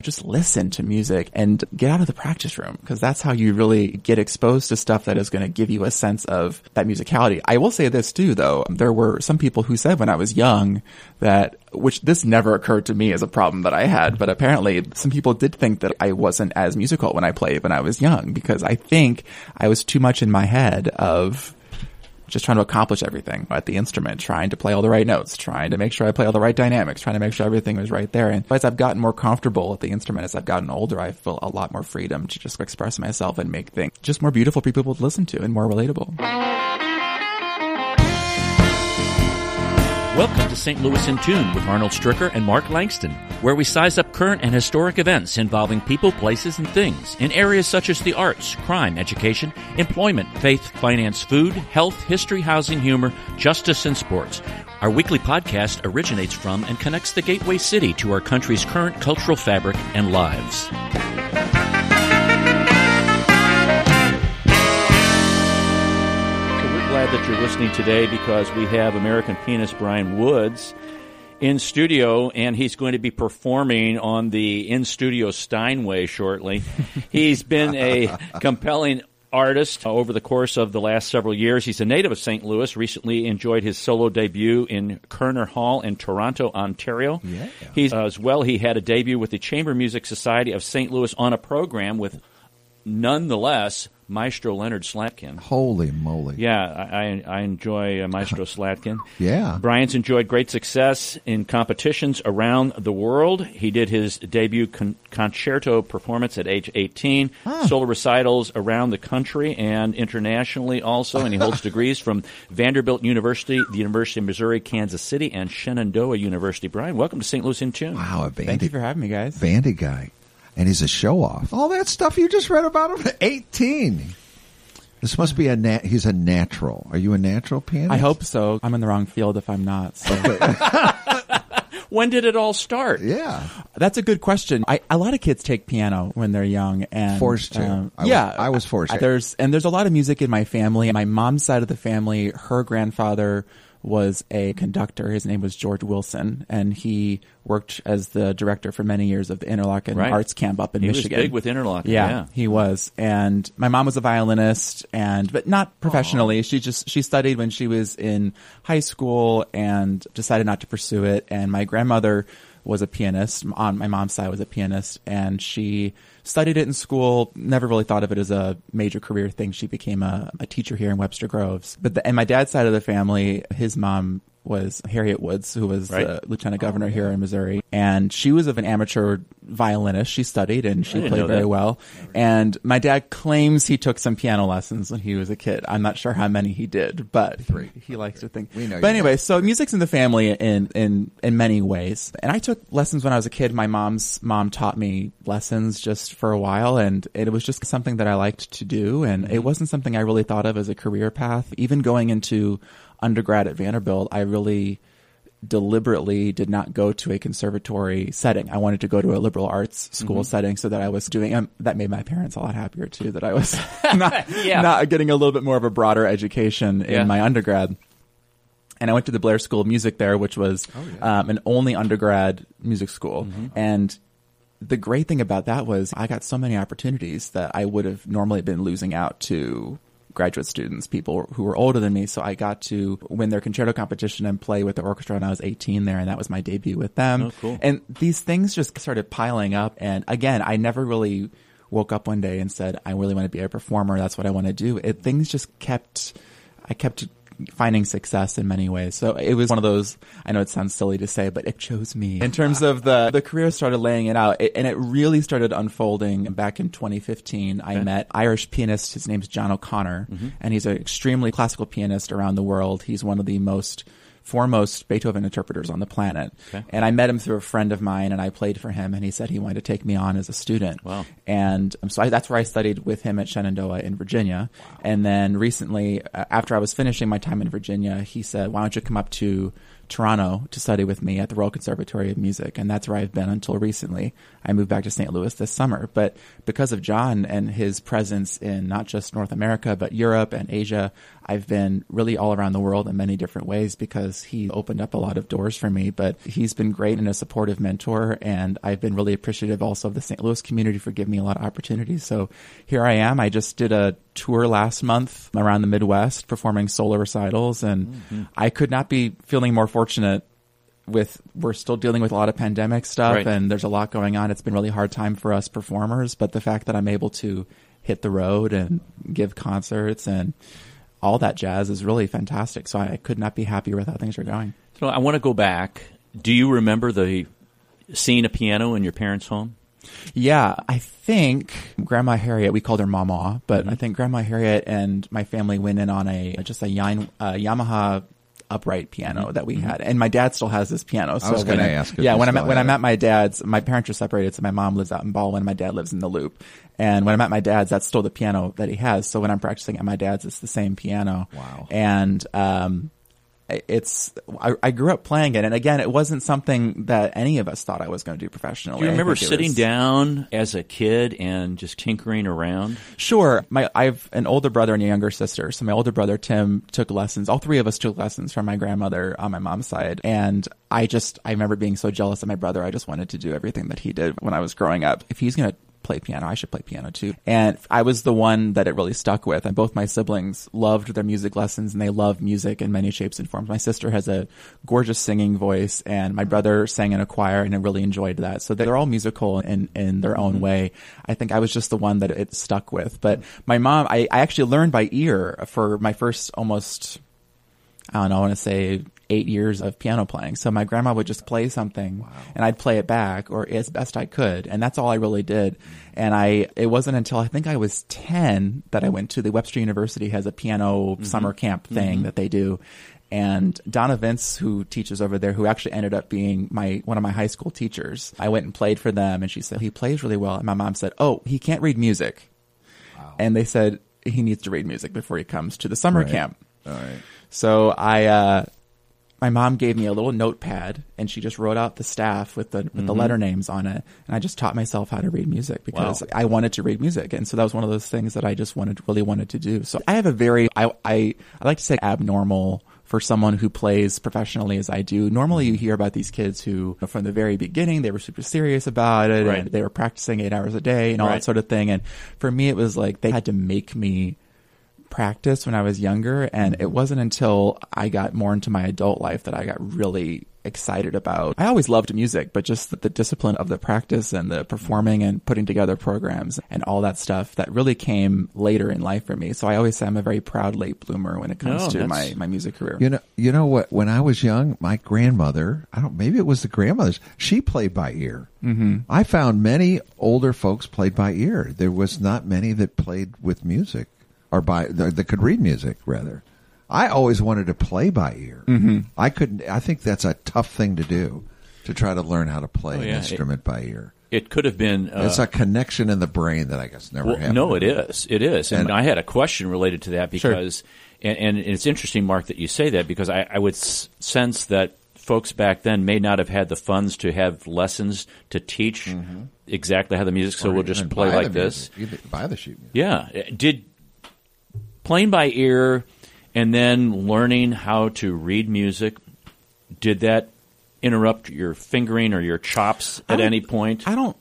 just listen to music and get out of the practice room because that's how you really get exposed to stuff that is going to give you a sense of that musicality. I will say this too, though. There were some people who said when I was young that, which this never occurred to me as a problem that I had, but apparently some people did think that I wasn't as musical when I played when I was young because I think I was too much in my head of just trying to accomplish everything at the instrument, trying to play all the right notes, trying to make sure I play all the right dynamics, trying to make sure everything was right there. And as I've gotten more comfortable with the instrument, as I've gotten older, I feel a lot more freedom to just express myself and make things just more beautiful for people to listen to and more relatable. Welcome to St. Louis in Tune with Arnold Stricker and Mark Langston, where we size up current and historic events involving people, places, and things in areas such as the arts, crime, education, employment, faith, finance, food, health, history, housing, humor, justice, and sports. Our weekly podcast originates from and connects the gateway city to our country's current cultural fabric and lives. Glad that you're listening today because we have American pianist Brian Woods in studio, and he's going to be performing on the in studio Steinway shortly. he's been a compelling artist over the course of the last several years. He's a native of St. Louis. Recently enjoyed his solo debut in Koerner Hall in Toronto, Ontario. Yeah. He's as well. He had a debut with the Chamber Music Society of St. Louis on a program with, nonetheless, Maestro Leonard Slatkin. Holy moly! Yeah, I, I enjoy uh, Maestro Slatkin. Yeah. Brian's enjoyed great success in competitions around the world. He did his debut con- concerto performance at age 18, solo recitals around the country and internationally also, and he holds degrees from Vanderbilt University, the University of Missouri, Kansas City, and Shenandoah University. Brian, welcome to St. Louis in Tune. Wow, a Vandy, Thank you for having me, guys. Vandy guy. And he's a show off. All that stuff you just read about him at 18. This must be a nat- he's a natural. Are you a natural pianist? I hope so. I'm in the wrong field if I'm not. So. When did it all start? Yeah. That's a good question. I, a lot of kids take piano when they're young and Forced to. um, I was- yeah, I was forced to. There's and there's a lot of music in my family. My mom's side of the family, her grandfather was a conductor. His name was George Wilson, and he worked as the director for many years of the Interlochen Right. Arts Camp up in He was Michigan. big with Interlochen, Yeah, yeah. he was. And my mom was a violinist, and but not professionally. She just she studied when she was in high school and decided not to pursue it. And my grandmother was a pianist. On my mom's side was a pianist, and she studied it in school. Never really thought of it as a major career thing. She became a, a teacher here in Webster Groves. But the, and my dad's side of the family, his mom was Harriet Woods, who was Right. the lieutenant governor here in Missouri, and she was of an amateur violinist. She studied and she didn't played very that. well. And my dad claims he took some piano lessons when he was a kid. I'm not sure how many he did, but he, he likes to think. We know But anyway, did. so music's in the family in in in many ways. And I took lessons when I was a kid. My mom's mom taught me lessons just for a while, and it was just something that I liked to do. And Mm-hmm. it wasn't something I really thought of as a career path. Even going into undergrad at Vanderbilt, I really deliberately did not go to a conservatory setting. I wanted to go to a liberal arts school Mm-hmm. setting so that I was doing, um, that made my parents a lot happier too, that I was not, Yeah. not getting a little bit more of a broader education Yeah. in my undergrad. And I went to the Blair School of Music there, which was um, an only undergrad music school. And the great thing about that was I got so many opportunities that I would have normally been losing out to graduate students, people who were older than me. So I got to win their concerto competition and play with the orchestra when I was 18 there. And that was my debut with them. Oh, cool. And these things just started piling up. And again, I never really woke up one day and said, I really want to be a performer. That's what I want to do. It, things just kept, I kept finding success in many ways. So it was one of those, I know it sounds silly to say, but it chose me. In terms of the, the career started laying it out it, and it really started unfolding back in 2015. I met Irish pianist, his name's John O'Connor, mm-hmm. and he's an extremely classical pianist around the world. He's one of the most foremost Beethoven interpreters on the planet. Okay. And I met him through a friend of mine and I played for him and he said he wanted to take me on as a student. Wow. And um, so I, that's where I studied with him at Shenandoah in Virginia. And then recently, uh, after I was finishing my time in Virginia, he said, why don't you come up to Toronto to study with me at the Royal Conservatory of Music, and that's where I've been until recently. I moved back to St. Louis this summer, but because of John and his presence in not just North America, but Europe and Asia, I've been really all around the world in many different ways because he opened up a lot of doors for me, but he's been great and a supportive mentor, and I've been really appreciative also of the St. Louis community for giving me a lot of opportunities. So here I am. I just did a tour last month around the Midwest performing solo recitals, and mm-hmm. I could not be feeling more fortunate with we're still dealing with a lot of pandemic stuff right. and there's a lot going on. It's been really hard time for us performers, but the fact that I'm able to hit the road and give concerts and all that jazz is really fantastic. So I could not be happier with how things are going. So I want to go back. Do you remember the seeing a piano in your parents' home? Yeah, I think Grandma Harriet, we called her Mama, but mm-hmm. I think Grandma Harriet and my family went in on a just a Yamaha upright piano mm-hmm. that we mm-hmm. had, and my dad still has this piano. So I was going to ask. Yeah, when I'm at, when I'm at my dad's, my parents are separated, so my mom lives out in Baldwin, my dad lives in the Loop. And when I'm at my dad's, that's still the piano that he has. So when I'm practicing at my dad's, it's the same piano. Wow. And um, it's I, I, grew up playing it, and again, it wasn't something that any of us thought I was going to do professionally. Do you remember sitting was, down as a kid and just tinkering around? Sure. My I've an older brother and a younger sister. So my older brother Tim took lessons. All three of us took lessons from my grandmother on my mom's side, and I just I remember being so jealous of my brother. I just wanted to do everything that he did when I was growing up. If he's going to play piano. I should play piano too. And I was the one that it really stuck with. And both my siblings loved their music lessons and they love music in many shapes and forms. My sister has a gorgeous singing voice and my brother sang in a choir and I really enjoyed that. So they're all musical in, in their own mm-hmm. way. I think I was just the one that it stuck with. But my mom, I, I actually learned by ear for my first almost I don't know, I want to say eight years of piano playing. So my grandma would just play something wow. and I'd play it back or as best I could. And that's all I really did. And I, it wasn't until I think I was 10 that I went to the Webster University has a piano mm-hmm. summer camp thing mm-hmm. that they do. And Donna Vince, who teaches over there, who actually ended up being my one of my high school teachers, I went and played for them, and she said he plays really well. And my mom said, "Oh, he can't read music," wow. and they said he needs to read music before he comes to the summer right. camp. All right. So I uh, my mom gave me a little notepad and she just wrote out the staff with the with mm-hmm. the letter names on it and I just taught myself how to read music because wow. I wanted to read music and so that was one of those things that I just wanted really wanted to do. So I have a very I I, I like to say abnormal for someone who plays professionally as I do. Normally you hear about these kids who from the very beginning they were super serious about it right. and they were practicing 8 hours a day and all right. that sort of thing and for me it was like they had to make me practice when I was younger, and it wasn't until I got more into my adult life that I got really excited about. I always loved music, but just the, the, discipline of the practice and the performing and putting together programs and all that stuff that really came later in life for me. So I always say I'm a very proud late bloomer when it comes no, to my, my music career. You know, you know what? When I was young, my grandmother, I don't, maybe it was the grandmothers, she played by ear. Mm-hmm. I found many older folks played by ear. There was not many that played with music or by that could read music rather. I always wanted to play by ear. Mm-hmm. I couldn't. I think that's a tough thing to do to try to learn how to play oh, yeah. an instrument it, by ear. It could have been. Uh, it's a connection in the brain that I guess never well, happened. No, it is. It is. And, And- I had a question related to that Sure. because, and, and it's interesting, Mark, that you say that because I, I would s- sense that folks back then may not have had the funds to have lessons to teach exactly how the music. So Or we'll just play like this. music. Buy the sheet music. Yeah. Did playing by ear and then learning how to read music, did that interrupt your fingering or your chops at any point? I don't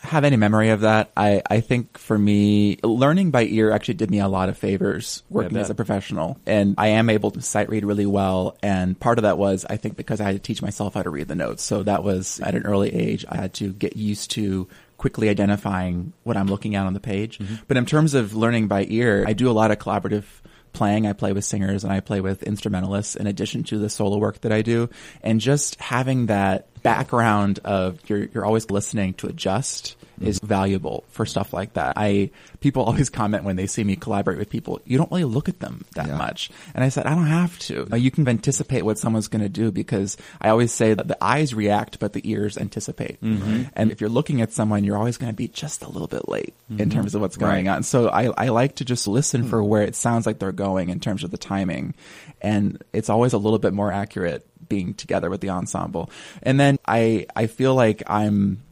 have any memory of that. I, I think for me, learning by ear actually did me a lot of favors working as a professional. And I am able to sight read really well. And part of that was, I think, because I had to teach myself how to read the notes. So that was at an early age, I had to get used to quickly identifying what I'm looking at on the page. Mm-hmm. But in terms of learning by ear, I do a lot of collaborative playing. I play with singers and I play with instrumentalists in addition to the solo work that I do. And just having that background of you're, you're always listening to adjust is valuable for stuff like that. I, people always comment when they see me collaborate with people, you don't really look at them that Yeah. much. And I said, I don't have to. You can anticipate what someone's going to do because I always say that the eyes react, but the ears anticipate. Mm-hmm. And if you're looking at someone, you're always going to be just a little bit late in mm-hmm. terms of what's going Right. on. So I, I like to just listen hmm. for where it sounds like they're going in terms of the timing. And it's always a little bit more accurate being together with the ensemble. And then I, I feel like I'm,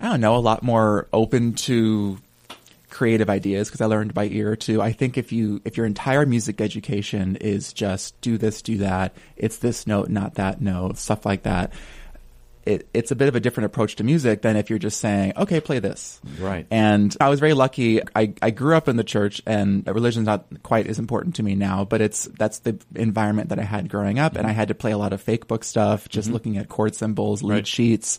I don't know, a lot more open to creative ideas because I learned by ear too. I think if you if your entire music education is just do this, do that, it's this note, not that note, stuff like that. It, it's a bit of a different approach to music than if you're just saying, okay, play this. Right. And I was very lucky. I, I grew up in the church and religion's not quite as important to me now, but it's, that's the environment that I had growing up. And I had to play a lot of fake book stuff, just mm-hmm. looking at chord symbols, lead Right. sheets.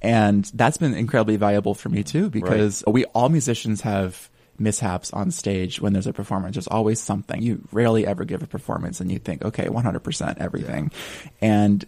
And that's been incredibly valuable for me too, because we, all musicians have mishaps on stage when there's a performance. There's always something. You rarely ever give a performance and you think, okay, 100% everything. And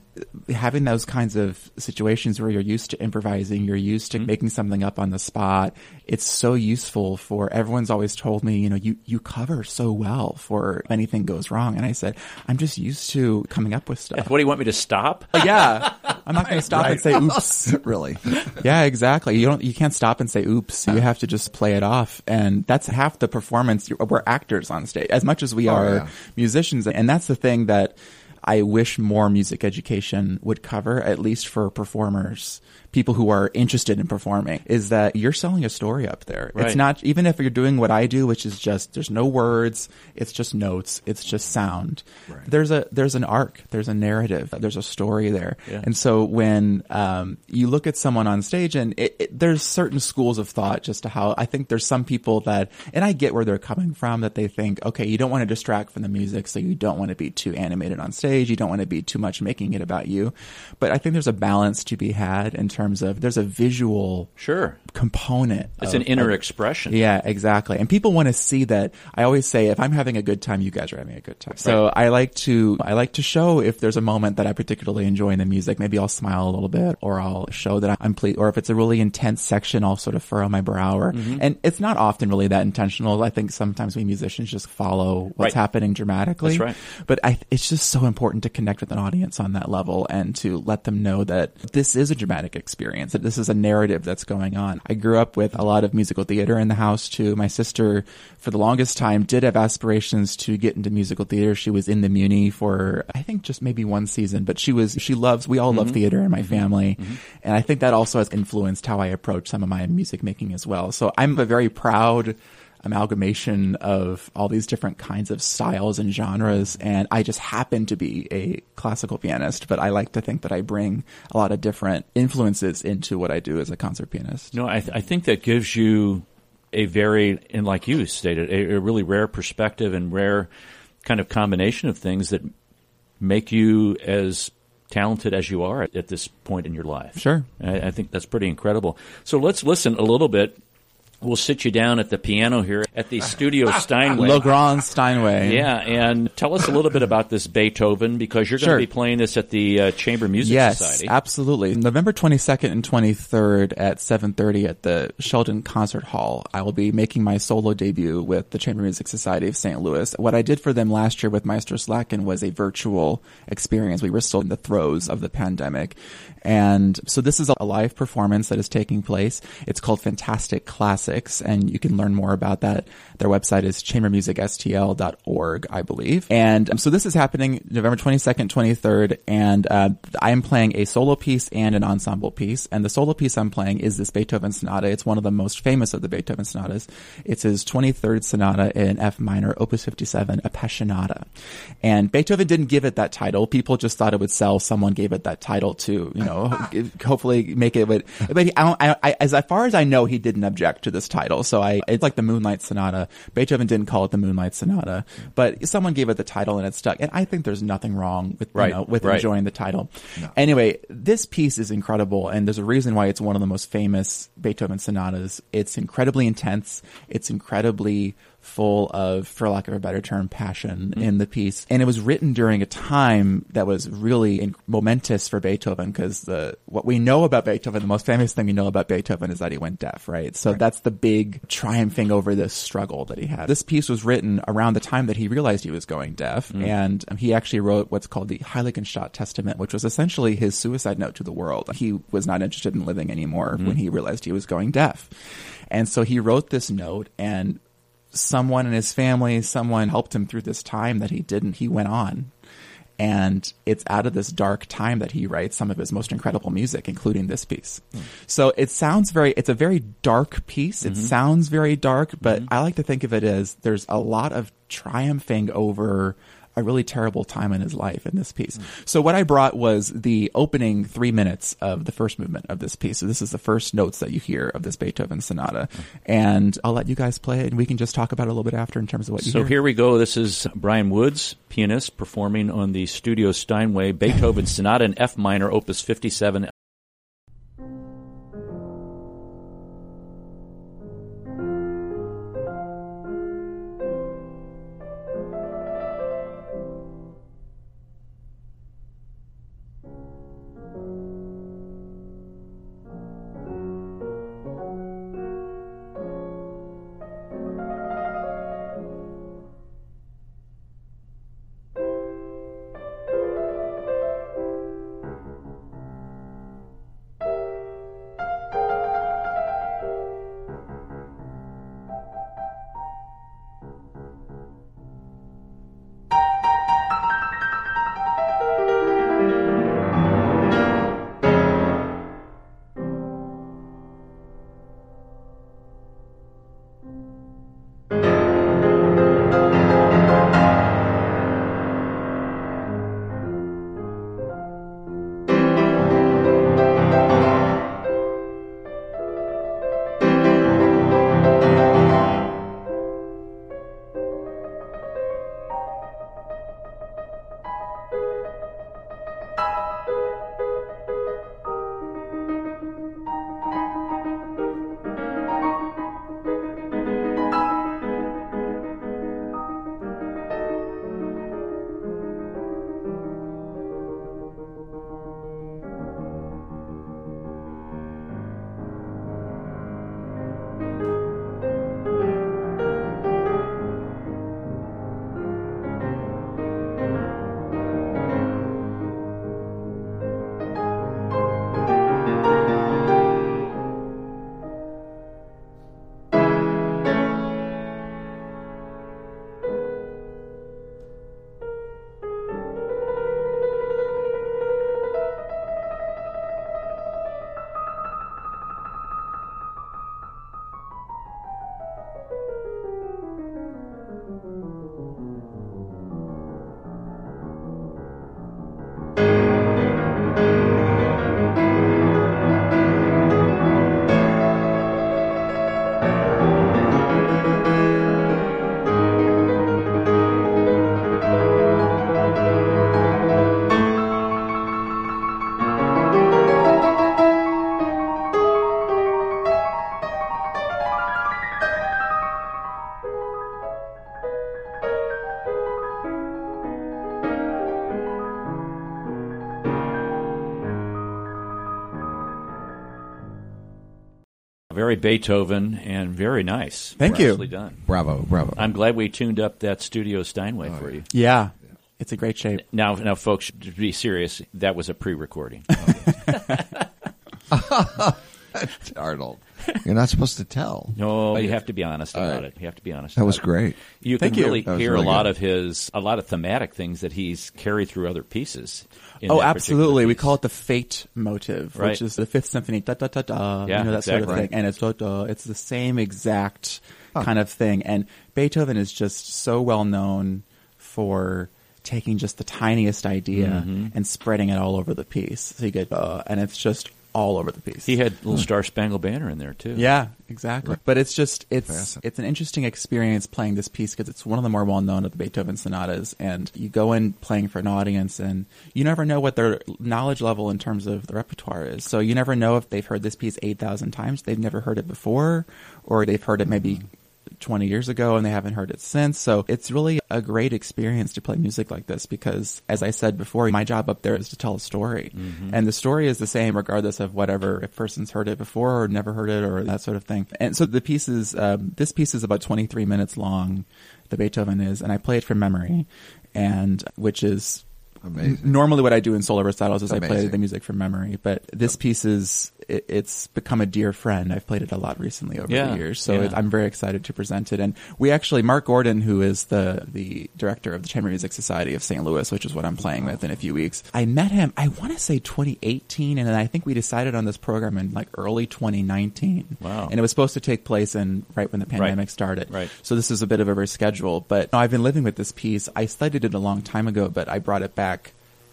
having those kinds of situations where you're used to improvising, you're used to mm-hmm. making something up on the spot, it's so useful for everyone's always told me, you know, you, you cover so well for if anything goes wrong. And I said, I'm just used to coming up with stuff. What do you want me to stop? Oh, yeah. I'm not going to stop and say, oops. really. Yeah, exactly. You don't, you can't stop and say oops. You have to just play it off. And that's half the performance. We're actors on stage as much as we oh, are yeah. musicians. And that's the thing that I wish more music education would cover, at least for performers, people who are interested in performing, is that you're selling a story up there. Right. It's not, even if you're doing what I do, which is just, there's no words, it's just notes, it's just sound. There's a, there's an arc, there's a narrative, there's a story there. Yeah. And so when um, you look at someone on stage, and it, it, there's certain schools of thought just to how I think there's some people that, and I get where they're coming from, that they think, okay, you don't want to distract from the music, so you don't want to be too animated on stage, you don't want to be too much making it about you. But I think there's a balance to be had in terms of there's a visual Sure. Component. It's of- an inner of- expression. yeah, exactly. And people want to see that. I always say, if I'm having a good time, you guys are having a good time. So I like to, I like to show if there's a moment that I particularly enjoy in the music. Maybe I'll smile a little bit, or I'll show that I'm pleased. Or if it's a really intense section, I'll sort of furrow my brow. Or, Mm-hmm. and it's not often really that intentional. I think sometimes we musicians just follow what's Right. happening dramatically. That's right. But I, it's just so important to connect with an audience on that level and to let them know that this is a dramatic experience, that this is a narrative that's going on. I grew up with a lot of musical theater in the house too. My sister, for the longest time, did have aspirations to get into musical theater. She was in the Muni for, I think, just maybe one season, but she was, she loves, we all love mm-hmm. theater in my mm-hmm. family. Mm-hmm. And I think that also has influenced how I approach some of my music making as well. So I'm a very proud, amalgamation of all these different kinds of styles and genres. And I just happen to be a classical pianist, but I like to think that I bring a lot of different influences into what I do as a concert pianist. No, I, th- I think that gives you a very, and like you stated, a, a really rare perspective and rare kind of combination of things that make you as talented as you are at, at this point in your life. Sure. I, I think that's pretty incredible. So let's listen a little bit. We'll sit you down at the piano here at the Studio Steinway. Le Grand Steinway. Yeah, and tell us a little bit about this Beethoven because you're going to be playing this at the uh, Chamber Music yes, Society. absolutely. November 22nd and 23rd at 7:30 at the Sheldon Concert Hall. I will be making my solo debut with the Chamber Music Society of St. Louis. What I did for them last year with Maestro Slatkin was a virtual experience. We were still in the throes of the pandemic. And so this is a live performance that is taking place. It's called Fantastic Classics and you can learn more about that. Their website is chambermusicstl.org, I believe. And um, so this is happening November 22nd, 23rd, and uh, I am playing a solo piece and an ensemble piece. And the solo piece I'm playing is this Beethoven sonata. It's one of the most famous of the Beethoven sonatas. It's his 23rd sonata in F minor, opus 57, Appassionata. And Beethoven didn't give it that title. People just thought it would sell. Someone gave it that title to, you know, hopefully make it, but, but he, I don't, I, I, as far as I know, he didn't object to this title. So I, it's like the Moonlight Sonata. Beethoven didn't call it the Moonlight Sonata, but someone gave it the title and it stuck. And I think there's nothing wrong with, Right, you know, with right. enjoying the title. Anyway, this piece is incredible and there's a reason why it's one of the most famous Beethoven sonatas. It's incredibly intense. It's incredibly full of, for lack of a better term, passion mm-hmm. in the piece. And it was written during a time that was really in- momentous for Beethoven because the, what we know about Beethoven, the most famous thing we know about Beethoven is that he went deaf, right? So that's the big triumphing over this struggle that he had. This piece was written around the time that he realized he was going deaf mm. and um, he actually wrote what's called the Heiligenstadt Testament, which was essentially his suicide note to the world. He was not interested in living anymore mm. when he realized he was going deaf. And so he wrote this note and someone in his family, someone helped him through this time that he didn't, he went on. And it's out of this dark time that he writes some of his most incredible music, including this piece. Hmm. So it sounds very, it's a very dark piece. It mm-hmm. sounds very dark, but mm-hmm. I like to think of it as there's a lot of triumphing over a really terrible time in his life in this piece. So what I brought was the opening three minutes of the first movement of this piece. So this is the first notes that you hear of this Beethoven sonata. And I'll let you guys play it and we can just talk about it a little bit after in terms of what you So hear. here we go. This is Brian Woods, pianist, performing on the Studio Steinway Beethoven Sonata in F minor, Opus 57. Beethoven and very nice. Thank you. Done. Bravo, bravo. I'm glad we tuned up that Studio Steinway oh, for you. Yeah. It's a great shape. Now, now, folks, to be serious, that was a pre-recording. Arnold. You're not supposed to tell. No, you have to be honest about right. it. You have to be honest. That about was it. great. You Thank can you. really hear really a lot good. of his, a lot of thematic things that he's carried through other pieces. in Oh, that particular absolutely. We call it the fate motive, Right. which is the fifth symphony, da da da da, Yeah, you know, that sort of thing. And it's da da. It's the same exact kind of thing. And Beethoven is just so well known for taking just the tiniest idea Mm-hmm. and spreading it all over the piece. So you get, uh, and it's just all over the piece. He had little hmm. Star Spangled Banner in there too. Yeah, exactly. But it's just it's it's an interesting experience playing this piece because it's one of the more well known of the Beethoven sonatas, and you go in playing for an audience, and you never know what their knowledge level in terms of the repertoire is. So you never know if they've heard this piece eight thousand times, they've never heard it before, or they've heard it maybe. Mm-hmm. 20 years ago and they haven't heard it since. So it's really a great experience to play music like this because as I said before, my job up there is to tell a story. And the story is the same regardless of whatever if person's heard it before or never heard it or that sort of thing. And so the piece is, um, this piece is about 23 minutes long, the Beethoven is, and I play it from memory and which is Amazing. normally what I do in solo recitals is I play the music from memory, but this piece is it, it's become a dear friend. I've played it a lot recently over Yeah, the years, so yeah. it, I'm very excited to present it. And we actually, Mark Gordon, who is the the director of the Chamber Music Society of St. Louis, which is what I'm playing with in a few weeks. I met him. I want to say 2018, and then I think we decided on this program in like early 2019. Wow. And it was supposed to take place in right when the pandemic started. Right. So this is a bit of a reschedule. But no, I've been living with this piece. I studied it a long time ago, but I brought it back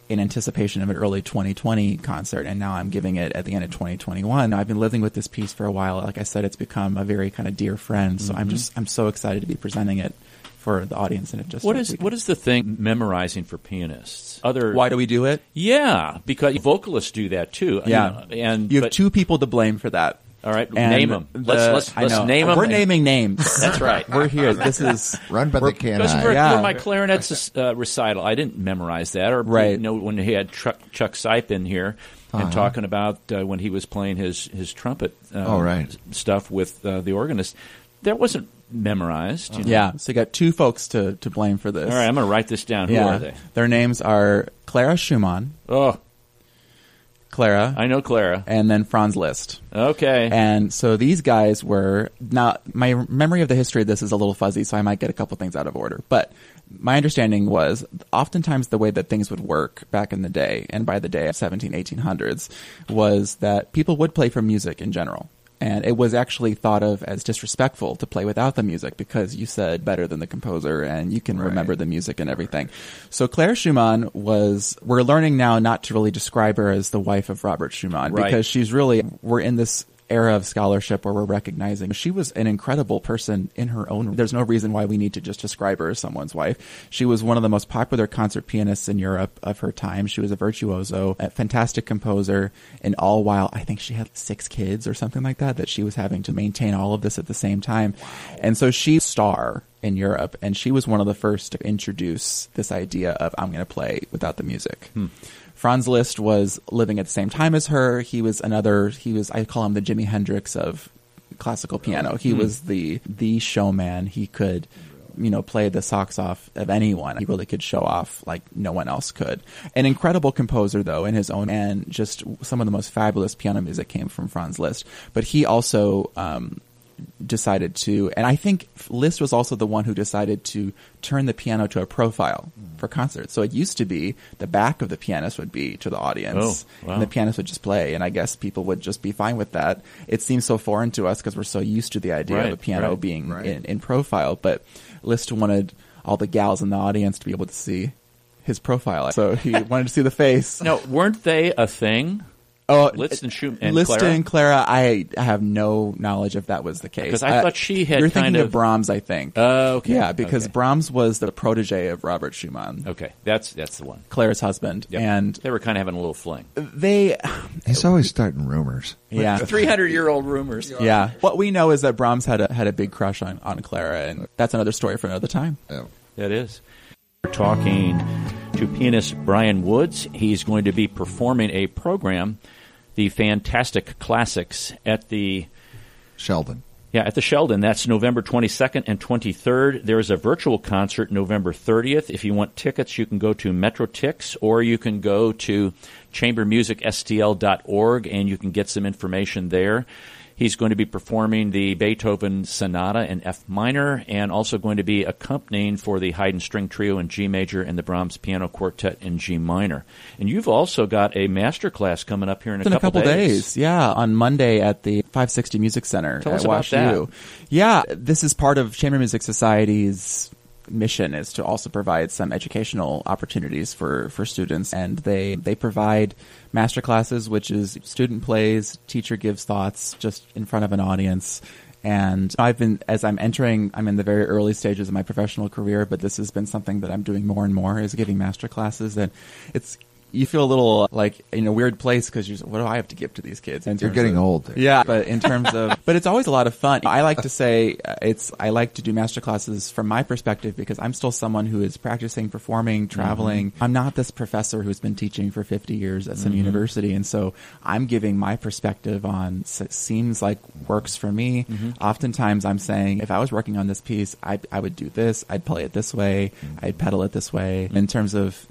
in anticipation of an early 2020 concert, and now I'm giving it at the end of 2021. I've been living with this piece for a while. Like I said, it's become a very kind of dear friend. So I'm mm-hmm. just I'm so excited to be presenting it for the audience, and it just What is what is the thing memorizing for pianists? Other why do we do it? Yeah, because vocalists do that too. Yeah, know, and you have but- two people to blame for that. All right, And name them. the- let's let's, let's name them. We're naming names. That's right. We're here. This is Run, by they can't Because for. Yeah. for my clarinet uh, recital, I didn't memorize that. Or Right. you know, when he had Chuck, Chuck Sipe in here and talking about uh, when he was playing his his trumpet uh, Oh, right. stuff with uh, the organist, that wasn't memorized. you know. yeah. So you got two folks to to blame for this. All right, I'm going to write this down. Who yeah. are they? Their names are Clara Schumann, Oh, Clara, I know Clara. and then Franz Liszt. Okay. And so these guys were now my memory of the history of this is a little fuzzy, so I might get a couple things out of order. But my understanding was oftentimes the way that things would work back in the day, and by the day of 17, 1800s, was that people would play for music in general. And it was actually thought of as disrespectful to play without the music because you said better than the composer and you can remember the music and everything. So Claire Schumann was, we're learning now not to really describe her as the wife of Robert Schumann Right. because she's really, we're in this era of scholarship where we're recognizing she was an incredible person in her own. There's no reason why we need to just describe her as someone's wife. She was one of the most popular concert pianists in Europe of her time. She was a virtuoso, a fantastic composer, and all while I think she had six kids or something like that that she was having to maintain all of this at the same time. And so she's star in Europe, and she was one of the first to introduce this idea of I'm going to play without the music. Franz Liszt was living at the same time as her. He was another. He was. I call him the Jimi Hendrix of classical piano. He was the the showman. He could, you know, play the socks off of anyone. He really could show off like no one else could. An incredible composer, though, in his own, and just some of the most fabulous piano music came from Franz Liszt. But he also. Um, decided to, and I think Liszt was also the one who decided to turn the piano to a profile for concerts. So it used to be the back of the pianist would be to the audience, Oh, wow. and the pianist would just play. And I guess people would just be fine with that. It seems so foreign to us because we're so used to the idea Right, of a piano right, being right. in, in profile. But Liszt wanted all the gals in the audience to be able to see his profile. So he wanted to see the face. no, weren't they a thing? Oh, Liszt and Schumann and Liszt Clara? and Clara, I have no knowledge if that was the case. 'Cause I uh, thought she had You're kind thinking of- of Brahms, I think. Oh, okay. Yeah, because Okay. Brahms was the protege of Robert Schumann, Okay, that's that's the one. Clara's husband, Yep. and they were kind of having a little fling. they, He's always starting rumors. yeah, Three hundred year old rumors. yeah. What we know is that Brahms had a had a big crush on on Clara, and that's another story for another time. Oh. That is. We're talking to pianist Brian Woods. He's going to be performing a program, the Fantastic Classics, at the Sheldon. yeah at the Sheldon. That's November 22nd and 23rd. There's a virtual concert November 30th. If you want tickets, you can go to MetroTix or you can go to chambermusicstl.org and you can get some information there. He's going to be performing the Beethoven Sonata in F minor and also going to be accompanying for the Haydn String Trio in G major and the Brahms Piano Quartet in G minor. And you've also got a master class coming up here in a in a couple, couple days. Yeah, on Monday at the 560 Music Center Tell at us about WashU. that. Yeah, this is part of Chamber Music Society's mission is to also provide some educational opportunities for, for students. And they they provide master classes which is student plays teacher gives thoughts just in front of an audience. And I've been as I'm entering I'm in the very early stages of my professional career but this has been something that I'm doing more and more is giving master classes. And it's you feel a little like in a weird place because you're what do I have to give to these kids? You're getting of- old. There. Yeah, but in terms of, but it's always a lot of fun. I like to say uh, it's, I like to do master classes from my perspective because I'm still someone who is practicing, performing, mm-hmm. traveling. I'm not this professor who's been teaching for 50 years at some mm-hmm. university. And so I'm giving my perspective on seems like works for me. Mm-hmm. Oftentimes I'm saying if I was working on this piece, I, I would do this. I'd play it this way. I'd pedal it this way in terms of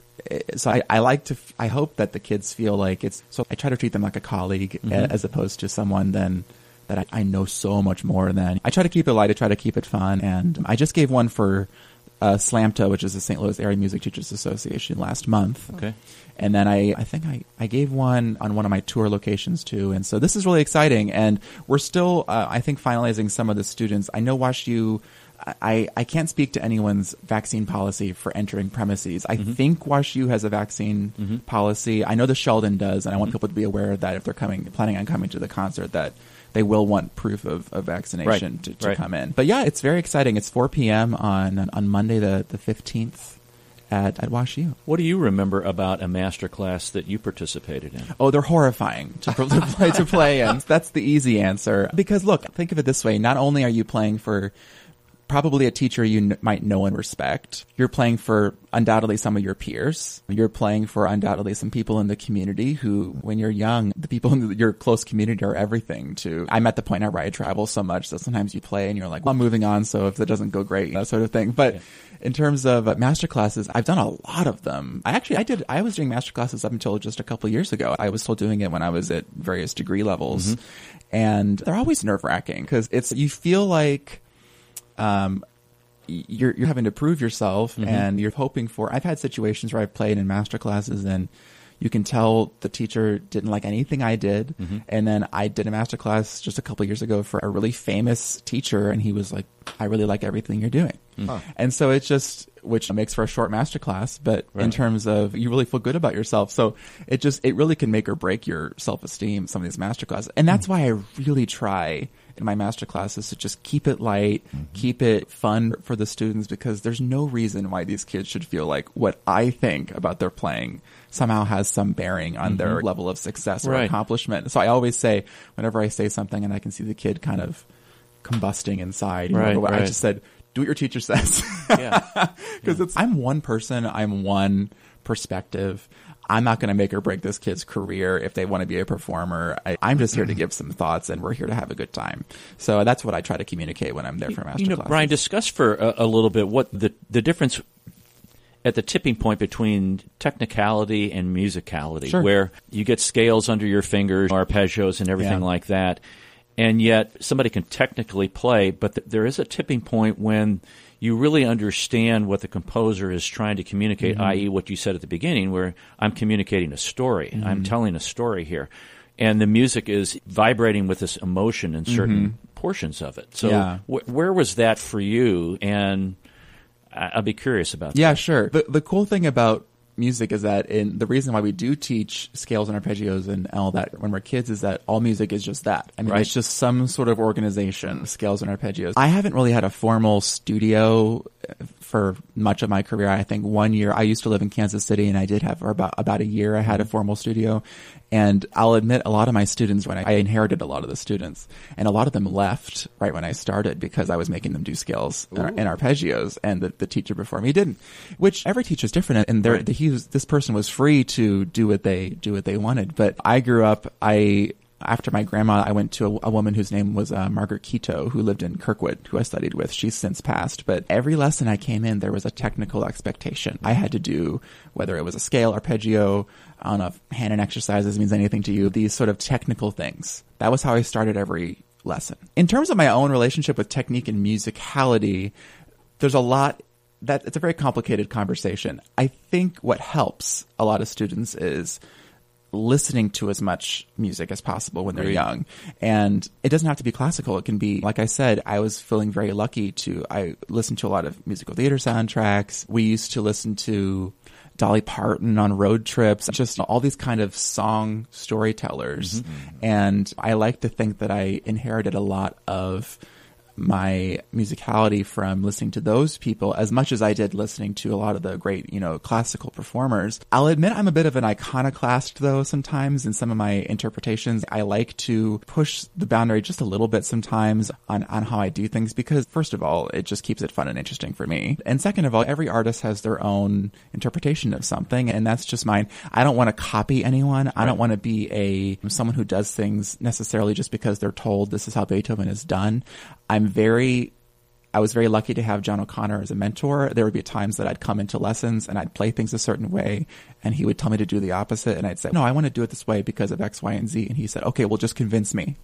so I, I like to, f- I hope that the kids feel like it's, so I try to treat them like a colleague Mm-hmm. as opposed to someone then that I, I know so much more than. I try to keep it light, I try to keep it fun, and I just gave one for uh, SLAMTA, which is the St. Louis Area Music Teachers Association last month. Okay. And then I, I think I, I gave one on one of my tour locations too. And so this is really exciting. And we're still, uh, I think, finalizing some of the students. I know WashU, I, I can't speak to anyone's vaccine policy for entering premises. I mm-hmm. think WashU has a vaccine mm-hmm. policy. I know the Sheldon does. And I want mm-hmm. people to be aware of that if they're coming, planning on coming to the concert, that they will want proof of, of vaccination Right. to, to Right. come in. But yeah, it's very exciting. It's 4 p.m. on, on Monday, the, the 15th at, at WashU. What do you remember about a master class that you participated in? Oh, they're horrifying to, to play to play in. That's the easy answer. Because look, think of it this way: not only are you playing for probably a teacher you kn- might know and respect, you're playing for undoubtedly some of your peers. You're playing for undoubtedly some people in the community who, when you're young, the people in your close community are everything to. I'm at the point now where I travel so much that sometimes you play and you're like, well, I'm moving on, so if it doesn't go great, that sort of thing. But in terms of uh, master classes, I've done a lot of them. I actually, I did, I was doing master classes up until just a couple years ago. I was still doing it when I was at various degree levels. And they're always nerve wracking because it's, you feel like, um, you're, you're having to prove yourself mm-hmm. and you're hoping for, I've had situations where I've played in master classes and you can tell the teacher didn't like anything I did. Mm-hmm. And then I did a master class just a couple years ago for a really famous teacher and he was like, I really like everything you're doing. Mm-hmm. And so it's just, which makes for a short master class, but in terms of you really feel good about yourself. So it just, it really can make or break your self esteem, some of these master classes. And that's why I really try in my master classes to just keep it light, mm-hmm. keep it fun for the students because there's no reason why these kids should feel like what I think about their playing somehow has some bearing on their mm-hmm. level of success or Right. accomplishment. So I always say, whenever I say something and I can see the kid kind of combusting inside, you know, Right, I just said, do what your teacher says. Yeah. Because it's I'm one person, I'm one perspective. I'm not going to make or break this kid's career if they want to be a performer. I, I'm just here to give some thoughts, and we're here to have a good time. So that's what I try to communicate when I'm there for master you know, classes. Brian, discuss for a, a little bit what the the difference at the tipping point between technicality and musicality, Sure. where you get scales under your fingers, arpeggios, and everything Yeah. like that, and yet somebody can technically play, but th- there is a tipping point when you really understand what the composer is trying to communicate, Mm-hmm. i.e., what you said at the beginning, where I'm communicating a story, Mm-hmm. I'm telling a story here. And the music is vibrating with this emotion in certain portions of it. So, Mm-hmm. Yeah. wh- where was that for you? And I- I'll be curious about Yeah, that. sure. The the cool thing about music is that in the reason why we do teach scales and arpeggios and all that when we're kids is that all music is just that. I mean, Right. it's just some sort of organization, scales and arpeggios. I haven't really had a formal studio uh, for much of my career. I think one year I used to live in Kansas City and I did have for about about a year I had a formal studio. And I'll admit a lot of my students when I, I inherited a lot of the students and a lot of them left right when I started because I was making them do scales and, and arpeggios and the, the teacher before me didn't, which every teacher's different. And there, Right. he was, this person was free to do what they, do what they wanted. But I grew up, I, after my grandma, I went to a, a woman whose name was uh, Margaret Quito, who lived in Kirkwood, who I studied with. She's since passed. But every lesson I came in, there was a technical expectation. I had to do, whether it was a scale, arpeggio, I don't know if hand and exercises means anything to you, these sort of technical things. That was how I started every lesson. In terms of my own relationship with technique and musicality, there's a lot that it's a very complicated conversation. I think what helps a lot of students is listening to as much music as possible when they're Agreed. young. And it doesn't have to be classical. It can be, like I said, I was feeling very lucky to, I listened to a lot of musical theater soundtracks. We used to listen to Dolly Parton on road trips, just all these kind of song storytellers. Mm-hmm. And I like to think that I inherited a lot of my musicality from listening to those people as much as I did listening to a lot of the great, you know, classical performers. I'll admit I'm a bit of an iconoclast though sometimes in some of my interpretations. I like to push the boundary just a little bit sometimes on, on how I do things because first of all, it just keeps it fun and interesting for me. And second of all, every artist has their own interpretation of something and that's just mine. I don't want to copy anyone. I don't want to be a someone who does things necessarily just because they're told this is how Beethoven is done. I'm very I was very lucky to have John O'Connor as a mentor. There would be times that I'd come into lessons and I'd play things a certain way and he would tell me to do the opposite. And I'd say, no, I want to do it this way because of X, Y, and Z. And he said, okay, well, just convince me.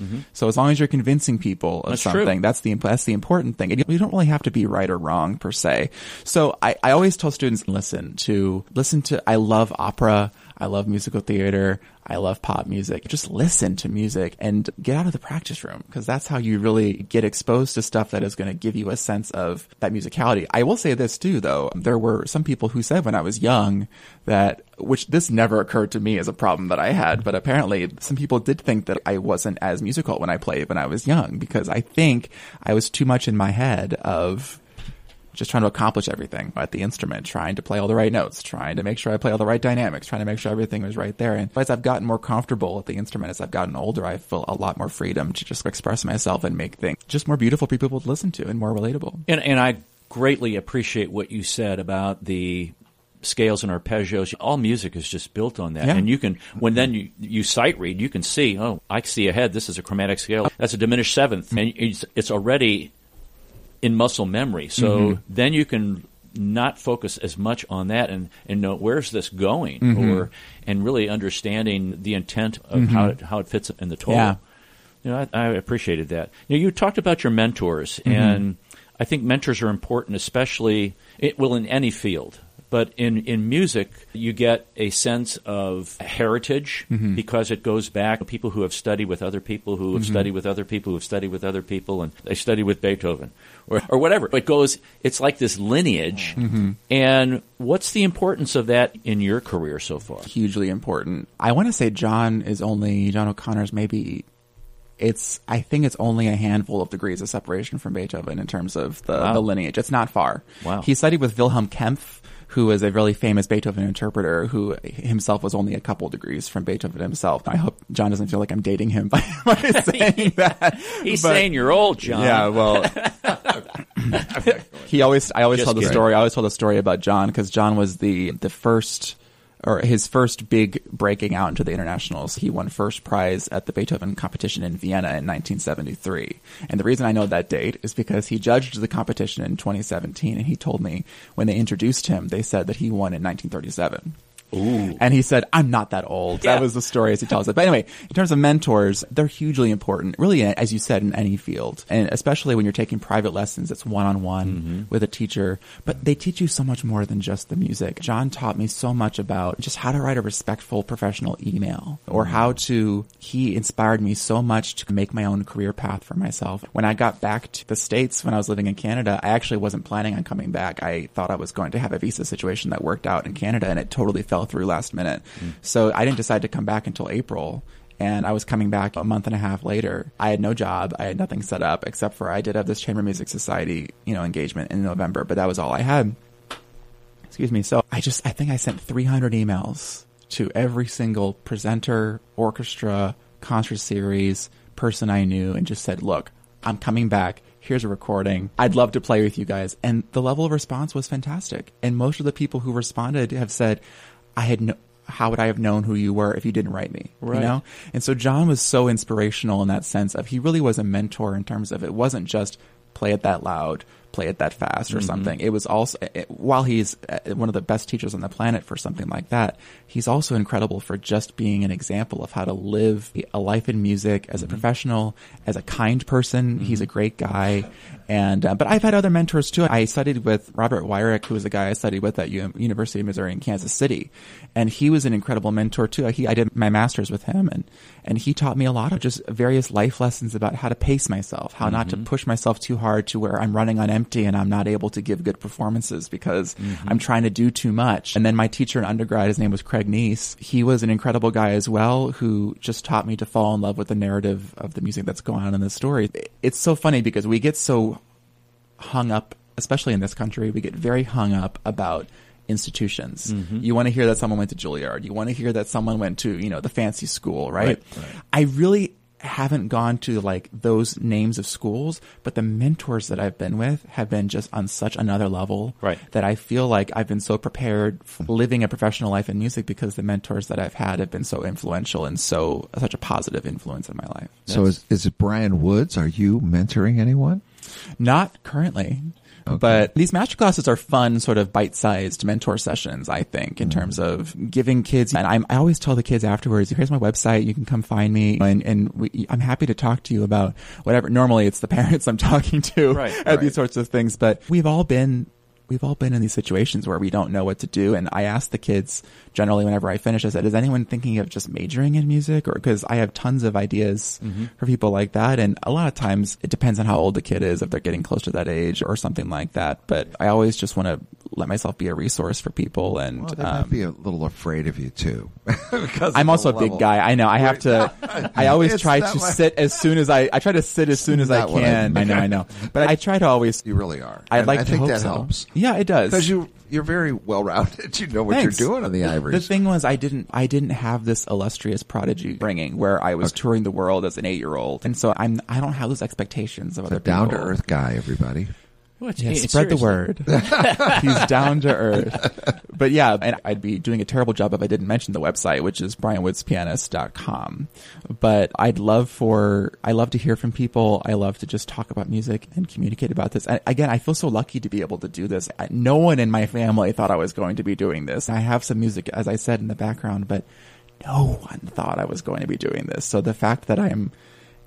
Mm-hmm. So as long as you're convincing people of That's something, true. that's the that's the important thing. And you don't really have to be right or wrong per se. So I, I always tell students listen to listen to. I love opera. I love musical theater. I love pop music. Just listen to music and get out of the practice room because that's how you really get exposed to stuff that is going to give you a sense of that musicality. I will say this too, though. There were some people who said when I was young that, which this never occurred to me as a problem that I had, but apparently some people did think that I wasn't as musical when I played when I was young because I think I was too much in my head of just trying to accomplish everything at the instrument, trying to play all the right notes, trying to make sure I play all the right dynamics, trying to make sure everything was right there. And as I've gotten more comfortable at the instrument, as I've gotten older, I feel a lot more freedom to just express myself and make things just more beautiful for people to listen to and more relatable. And, and I greatly appreciate what you said about the scales and arpeggios. All music is just built on that. Yeah. And you can, when then you, you sight read, you can see, oh, I see ahead. This is a chromatic scale. That's a diminished seventh. And it's, it's already in muscle memory. So Mm-hmm. then you can not focus as much on that and, and know where's this going Mm-hmm. or and really understanding the intent of how it, how it fits in the total. Yeah. You know, I, I appreciated that. You, know, you talked about your mentors, Mm-hmm. and I think mentors are important, especially it, well in any field. But in, in music, you get a sense of heritage Mm-hmm. because it goes back to people who have studied with other people who have Mm-hmm. studied with other people who have studied with other people, and they study with Beethoven or, or whatever. It goes, it's like this lineage. Mm-hmm. And what's the importance of that in your career so far? hugely important. I want to say John is only John O'Connor's maybe it's I think it's only a handful of degrees of separation from Beethoven in terms of the, Wow. the lineage. It's not far. Wow. He studied with Wilhelm Kempff, who is a really famous Beethoven interpreter who himself was only a couple degrees from Beethoven himself. I hope John doesn't feel like I'm dating him by, by saying that. He's But- saying you're old, John. yeah, well, he always, I always Just tell the kidding. story. I always tell the story about John because John was the the first or his first big breaking out into the internationals. He won first prize at the Beethoven competition in Vienna in 1973. And the reason I know that date is because he judged the competition in 2017, and he told me when they introduced him, they said that he won in 1937. Ooh. And he said, I'm not that old. Yeah. That was the story as he tells it. But anyway, in terms of mentors, they're hugely important, really, as you said, in any field. And especially when you're taking private lessons, it's one on one with a teacher. But they teach you so much more than just the music. John taught me so much about just how to write a respectful professional email or mm-hmm. how to, he inspired me so much to make my own career path for myself. When I got back to the States when I was living in Canada, I actually wasn't planning on coming back. I thought I was going to have a visa situation that worked out in Canada and it totally fell through last minute. So I didn't decide to come back until April. And I was coming back a month and a half later. I had no job. I had nothing set up except for I did have this Chamber Music Society, you know, engagement in November, but that was all I had. Excuse me. So I just, I think I sent 300 emails to every single presenter, orchestra, concert series, person I knew and just said, look, I'm coming back. Here's a recording. I'd love to play with you guys. And the level of response was fantastic. And most of the people who responded have said, I had no, how would I have known who you were if you didn't write me? Right. You know? And so John was so inspirational in that sense of he really was a mentor in terms of it wasn't just play it that loud, play it that fast or something. It was also, it, while he's uh, one of the best teachers on the planet for something like that, he's also incredible for just being an example of how to live a life in music as a professional, as a kind person. He's a great guy. And, uh, but I've had other mentors too. I studied with Robert Weirich, who was a guy I studied with at U- University of Missouri in Kansas City. And he was an incredible mentor too. He, I did my master's with him and, and he taught me a lot of just various life lessons about how to pace myself, how not to push myself too hard to where I'm running on empty and I'm not able to give good performances because mm-hmm. I'm trying to do too much. And then my teacher in undergrad, his name was Craig Neese. He was an incredible guy as well who just taught me to fall in love with the narrative of the music that's going on in the story. It's so funny because we get so hung up, especially in this country, we get very hung up about institutions. Mm-hmm. You want to hear that someone went to Juilliard. You want to hear that someone went to, you know, the fancy school, right? I really haven't gone to like those names of schools, but the mentors that I've been with have been just on such another level Right. that I feel like I've been so prepared for living a professional life in music because the mentors that I've had have been so influential and so such a positive influence in my life. So is, is it Brian Woods? Are you mentoring anyone? Not currently. But these master classes are fun, sort of bite-sized mentor sessions, I think, in mm-hmm. terms of giving kids, and I'm, I always tell the kids afterwards, here's my website, you can come find me, and, and we, I'm happy to talk to you about whatever. Normally it's the parents I'm talking to Right, at right. these sorts of things, but we've all been we've all been in these situations where we don't know what to do. And I ask the kids generally whenever I finish, I said, is anyone thinking of just majoring in music? Or because I have tons of ideas mm-hmm. for people like that. And a lot of times it depends on how old the kid is, if they're getting close to that age or something like that. But I always just want to let myself be a resource for people. And Well, they um, might be a little afraid of you too. Because I'm also a the big level. guy. I know. I have to. I always It's try to what- sit as soon as I. I try to sit as soon as I what I can. I know. I know. But I try to always. You really are. I'd And like I to think hope that so. helps. Yeah, it does. Because you you're very well rounded. You know what Thanks. you're doing on the ivory. The thing was, I didn't, I didn't have this illustrious prodigy bringing where I was touring the world as an eight year old, and so I'm, I don't have those expectations of other a down to earth guy, everybody. Yeah, spread the word. He's down to earth. But yeah, and I'd be doing a terrible job if I didn't mention the website, which is brianwoodspianist.com. But I'd love for, I love to hear from people. I love to just talk about music and communicate about this. I, again, I feel so lucky to be able to do this. I, no one in my family thought I was going to be doing this. I have some music, as I said, in the background, but no one thought I was going to be doing this. So the fact that I'm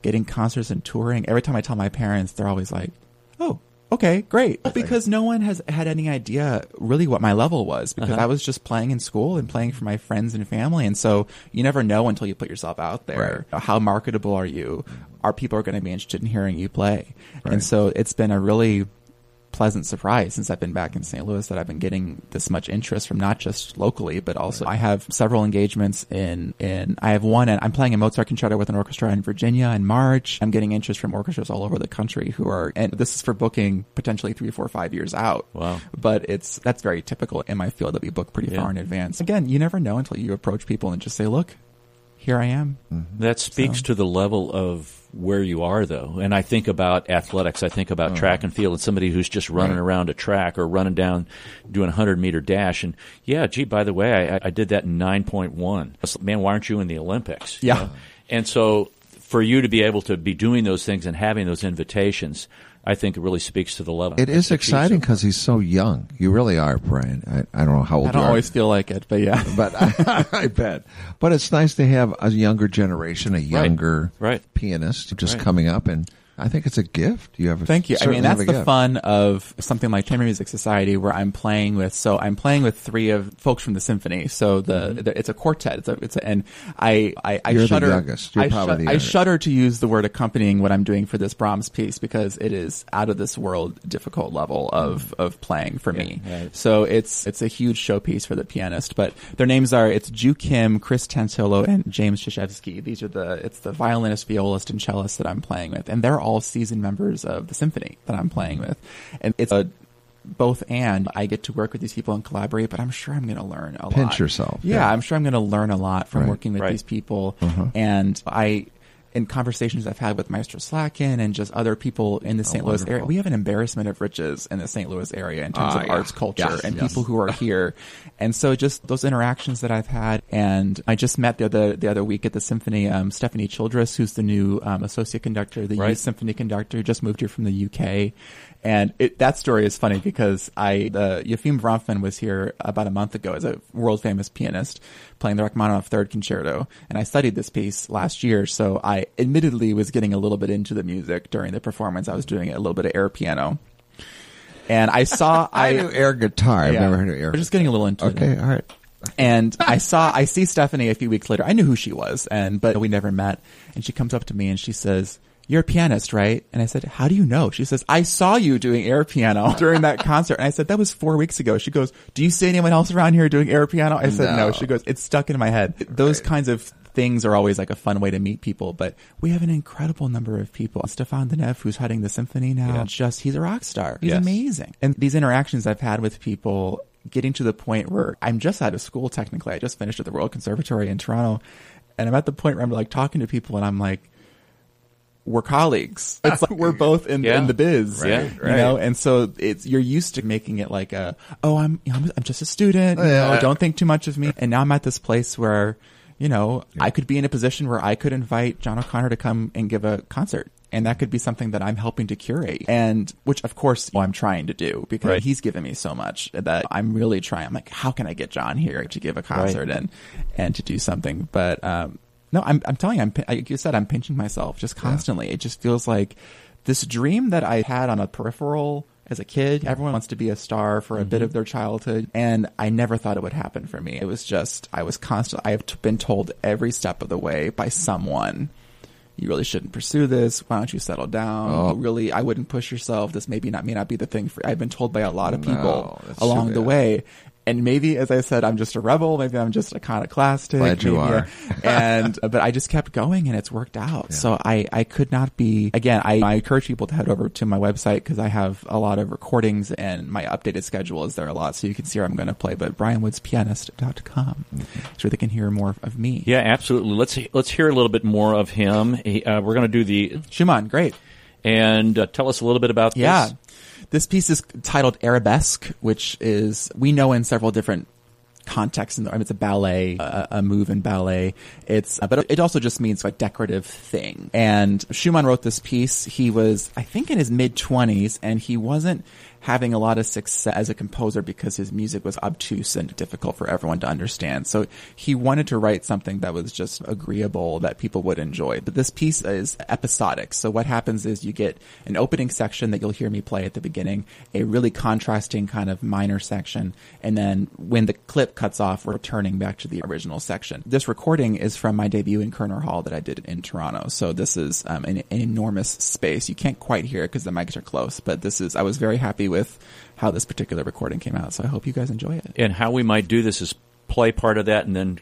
getting concerts and touring, every time I tell my parents, they're always like, oh, okay, great. Because no one has had any idea really what my level was because uh-huh. I was just playing in school and playing for my friends and family. And so you never know until you put yourself out there. How marketable are you? Are people are going to be interested in hearing you play? And so it's been a really pleasant surprise since I've been back in St. Louis that I've been getting this much interest from not just locally, but also I have several engagements in, in, I have one and I'm playing a Mozart concerto with an orchestra in Virginia in March. I'm getting interest from orchestras all over the country who are, and this is for booking potentially three, four, five years out. Wow. But it's, that's very typical in my field that we book pretty Yeah. far in advance. Again, you never know until you approach people and just say, look, here I am. Mm-hmm. That speaks So- to the level of where you are, though. And I think about athletics. I think about oh. track and field and somebody who's just running Right. around a track or running down, doing a hundred meter dash. And yeah, gee, by the way, I, I did that in nine point one. Man, why aren't you in the Olympics? You Yeah. know? And so, for you to be able to be doing those things and having those invitations, I think it really speaks to the level. It is exciting because he's so young. You really are, Brian. I, I don't know how old I don't you are. always feel like it, but yeah. but I, I bet. But it's nice to have a younger generation, a younger Right. pianist just Right. coming up, and I think it's a gift. You have. A, Thank you. I mean, that's the gift. fun of something like Chamber Music Society, where I'm playing with. So I'm playing with three of folks from the symphony. So the, the it's a quartet. It's a, it's a, and I I, I Mm-hmm. You're the shudder. youngest. You're I, probably the I shudder to use the word accompanying what I'm doing for this Brahms piece because it is out of this world difficult level of of playing for me. right. So it's it's a huge showpiece for the pianist. But their names are it's Ju Kim, Chris Tantillo, and James Czyzewski. These are the it's the violinist, violist, and cellist that I'm playing with, and they're all seasoned members of the symphony that I'm playing with, and it's a both and I get to work with these people and collaborate, but I'm sure I'm going to learn a lot. Pinch yourself, Yeah, yeah. I'm sure I'm going to learn a lot from Right. working with Right. these people. Uh-huh. And I, in conversations I've had with Maestro Slatkin and just other people in the St. Louis area, Oh, we have an embarrassment of riches in the St. Louis area in terms Ah, of yeah. arts culture Yes, and yes. people who are here. And so just those interactions that I've had. And I just met the other, the other week at the symphony, um, Stephanie Childress, who's the new, um, associate conductor, the Right. youth symphony conductor, just moved here from the UK. And it, that story is funny because I, the Yefim Bronfman was here about a month ago as a world famous pianist playing the Rachmaninoff third concerto. And I studied this piece last year. So I admittedly was getting a little bit into the music during the performance. I was doing a little bit of air piano. And I saw, I, knew air guitar. I've never heard of air. We're just getting a little into it. okay, all right. And I saw, I see Stephanie a few weeks later. I knew who she was, and but we never met. And she comes up to me and she says, "You're a pianist, right?" And I said, "How do you know?" She says, "I saw you doing air piano during that concert." And I said, "That was four weeks ago." She goes, "Do you see anyone else around here doing air piano?" I said, No. "No." She goes, "It's stuck in my head." Those kinds of things are always like a fun way to meet people. But we have an incredible number of people. Stéphane Denève, who's heading the symphony now, Yeah. just he's a rock star. He's Yes. amazing. And these interactions I've had with people getting to the point where I'm just out of school technically. I just finished at the Royal Conservatory in Toronto and I'm at the point where I'm like talking to people and I'm like, we're colleagues. It's like we're both in, Yeah. in the biz, Right, you right. know? And so it's, you're used to making it like a, oh, I'm, I'm, I'm just a student, you Yeah. know, don't think too much of me. And now I'm at this place where, you know, I could be in a position where I could invite John O'Connor to come and give a concert And that could be something that I'm helping to curate. And which of course I'm trying to do because Right. he's given me so much that I'm really trying. I'm like, how can I get John here to give a concert and, and to do something? But, um, no, I'm, I'm telling you, I'm, like you said, I'm pinching myself just constantly. It just feels like this dream that I had on a peripheral as a kid. Everyone wants to be a star for a bit mm-hmm. of their childhood. And I never thought it would happen for me. It was just, I was constantly, I have t- been told every step of the way by someone, you really shouldn't pursue this. Why don't you settle down? Oh. Really, I wouldn't push yourself. This maybe not, may not be the thing for, I've been told by a lot of people that's along too the bad. way. And maybe, as I said, I'm just a rebel. Maybe I'm just a iconoclastic. Glad you are. and, but I just kept going and it's worked out. So I, I could not be, again, I, I encourage people to head over to my website because I have a lot of recordings and my updated schedule is there a lot. So you can see where I'm going to play, but brianwoodspianist.com. So they can hear more of me. Yeah, absolutely. Let's let's hear a little bit more of him. He, uh, we're going to do the Schumann, great. and uh, tell us a little bit about Yeah. this. This piece is titled Arabesque, which is, we know in several different contexts. In the, I mean, it's a ballet, a, a move in ballet. It's, uh, but it also just means a decorative thing. And Schumann wrote this piece. He was, I think, in his mid twenties, and he wasn't having a lot of success as a composer because his music was obtuse and difficult for everyone to understand. So he wanted to write something that was just agreeable that people would enjoy. But this piece is episodic. So what happens is you get an opening section that you'll hear me play at the beginning, a really contrasting kind of minor section, and then when the clip cuts off, we're turning back to the original section. This recording is from my debut in Koerner Hall that I did in Toronto. So this is um, an, an enormous space. You can't quite hear it because the mics are close, but this is, I was very happy with how this particular recording came out. So I hope you guys enjoy it. And how we might do this is play part of that and then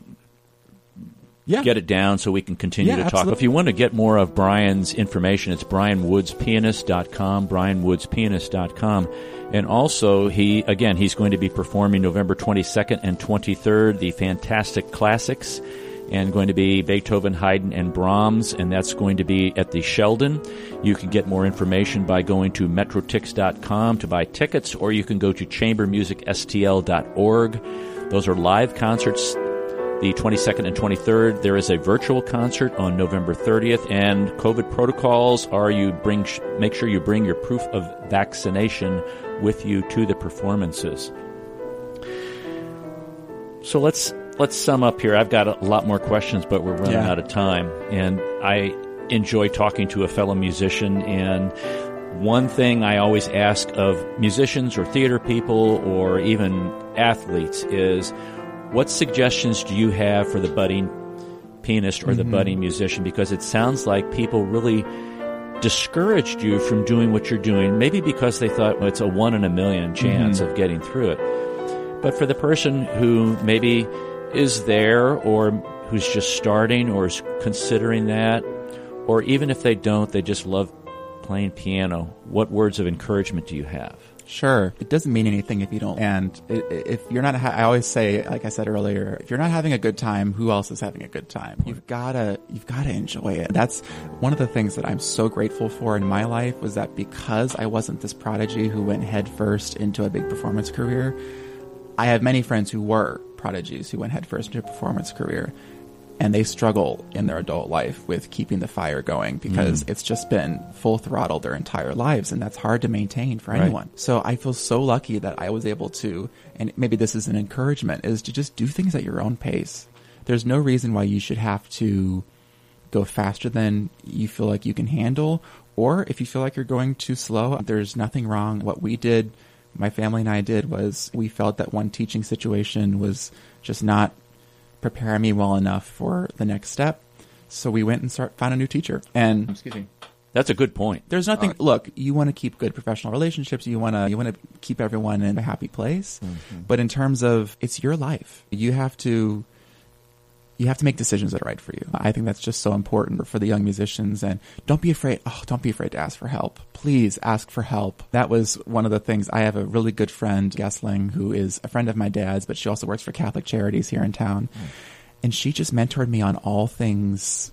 Yeah. get it down so we can continue Yeah, to talk. absolutely. If you want to get more of Brian's information, it's brianwoodspianist.com, brianwoodspianist.com. And also, he, again, he's going to be performing November 22nd and 23rd, the Fantastic Classics, and going to be Beethoven, Haydn, and Brahms, and that's going to be at the Sheldon. You can get more information by going to metrotix.com to buy tickets, or you can go to chambermusicstl.org. Those are live concerts the 22nd and 23rd. There is a virtual concert on November 30th, and COVID protocols are you bring make sure you bring your proof of vaccination with you to the performances. So let's let's sum up here. I've got a lot more questions, but we're running Yeah. out of time, and I enjoy talking to a fellow musician and. One thing I always ask of musicians or theater people or even athletes is what suggestions do you have for the budding pianist or the mm-hmm. budding musician? Because it sounds like people really discouraged you from doing what you're doing, maybe because they thought well, it's a one in a million chance mm-hmm. of getting through it. But for the person who maybe is there or who's just starting or is considering that, or even if they don't, they just love playing piano, what words of encouragement do you have? Sure. It doesn't mean anything if you don't. And if you're not, ha- I always say, like I said earlier, if you're not having a good time, who else is having a good time? You've gotta, you've gotta enjoy it. That's one of the things that I'm so grateful for in my life was that because I wasn't this prodigy who went headfirst into a big performance career, I have many friends who were prodigies who went headfirst into a performance career. And they struggle in their adult life with keeping the fire going because mm. it's just been full throttle their entire lives. And that's hard to maintain for anyone. So I feel so lucky that I was able to, and maybe this is an encouragement, is to just do things at your own pace. There's no reason why you should have to go faster than you feel like you can handle. Or if you feel like you're going too slow, there's nothing wrong. What we did, my family and I did, was we felt that one teaching situation was just not preparing me well enough for the next step. So we went and start found a new teacher. And excuse me. That's a good point. There's nothing. look, you want to keep good professional relationships. You want to you want to keep everyone in a happy place. Mm-hmm. But in terms of it's your life, you have to you have to make decisions that are right for you. I think that's just so important for the young musicians. And don't be afraid. Oh, don't be afraid to ask for help. Please ask for help. That was one of the things. I have a really good friend, Gessling, who is a friend of my dad's, but she also works for Catholic Charities here in town. And she just mentored me on all things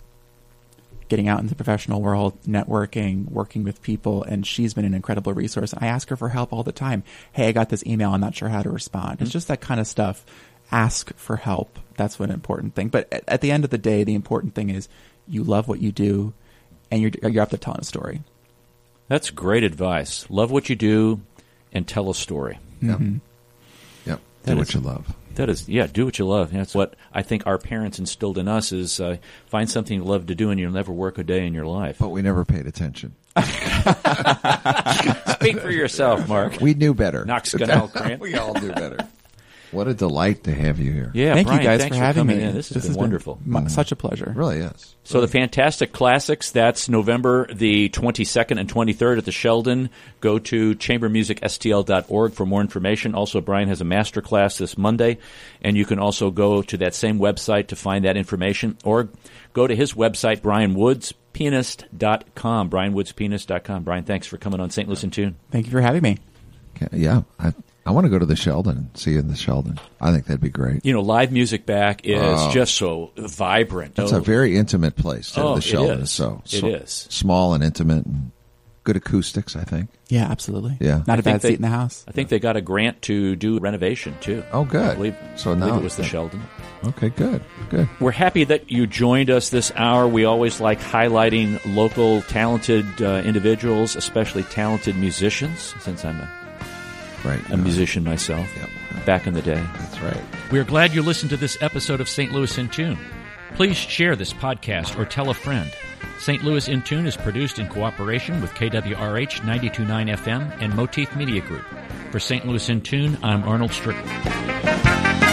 getting out into the professional world, networking, working with people, and she's been an incredible resource. I ask her for help all the time. Hey, I got this email. I'm not sure how to respond. It's mm-hmm. just that kind of stuff. Ask for help. That's an important thing. But at, at the end of the day, the important thing is you love what you do and you're you're up to telling a story. That's great advice. Love what you do and tell a story. Yep. Yep. That Do is- what you love. That is, yeah, do what you love. That's what I think our parents instilled in us is uh, find something you love to do and you'll never work a day in your life. But we never paid attention. Speak for yourself, Mark. We knew better. Knox Gunnell Grant. we all knew better. What a delight to have you here. Yeah, Thank Brian, you guys thanks for having me. in. This has been been wonderful. mu- mm-hmm. Such a pleasure. It really is. So the Fantastic Classics, that's November the 22nd and 23rd at the Sheldon. Go to chambermusicstl.org for more information. Also, Brian has a master class this Monday, and you can also go to that same website to find that information, or go to his website, brianwoodspianist.com, brianwoodspianist.com. Brian, thanks for coming on St. Louis in Tune. Thank you for having me. Okay, Yeah, I, I want to go to the Sheldon and see you in the Sheldon. I think that'd be great. You know, live music back is Oh. just so vibrant. It's Oh, a very intimate place. Too. Oh, the Sheldon is. so, It so is. small and intimate and good acoustics. I think. Yeah, absolutely. Yeah. Not I a think bad they- seat in the house. I think they got a grant to do renovation, too. Oh, good. I believe, So I believe now- it was the Sheldon. Okay, good, good. We're happy that you joined us this hour. We always like highlighting local talented uh, individuals, especially talented musicians, since I'm a, Right. a musician myself Yep. back in the day. That's right. We're glad you listened to this episode of St. Louis in Tune. Please share this podcast or tell a friend. St. Louis in Tune is produced in cooperation with KWRH 929 FM and Motif Media Group. For St. Louis in Tune, I'm Arnold Strickland.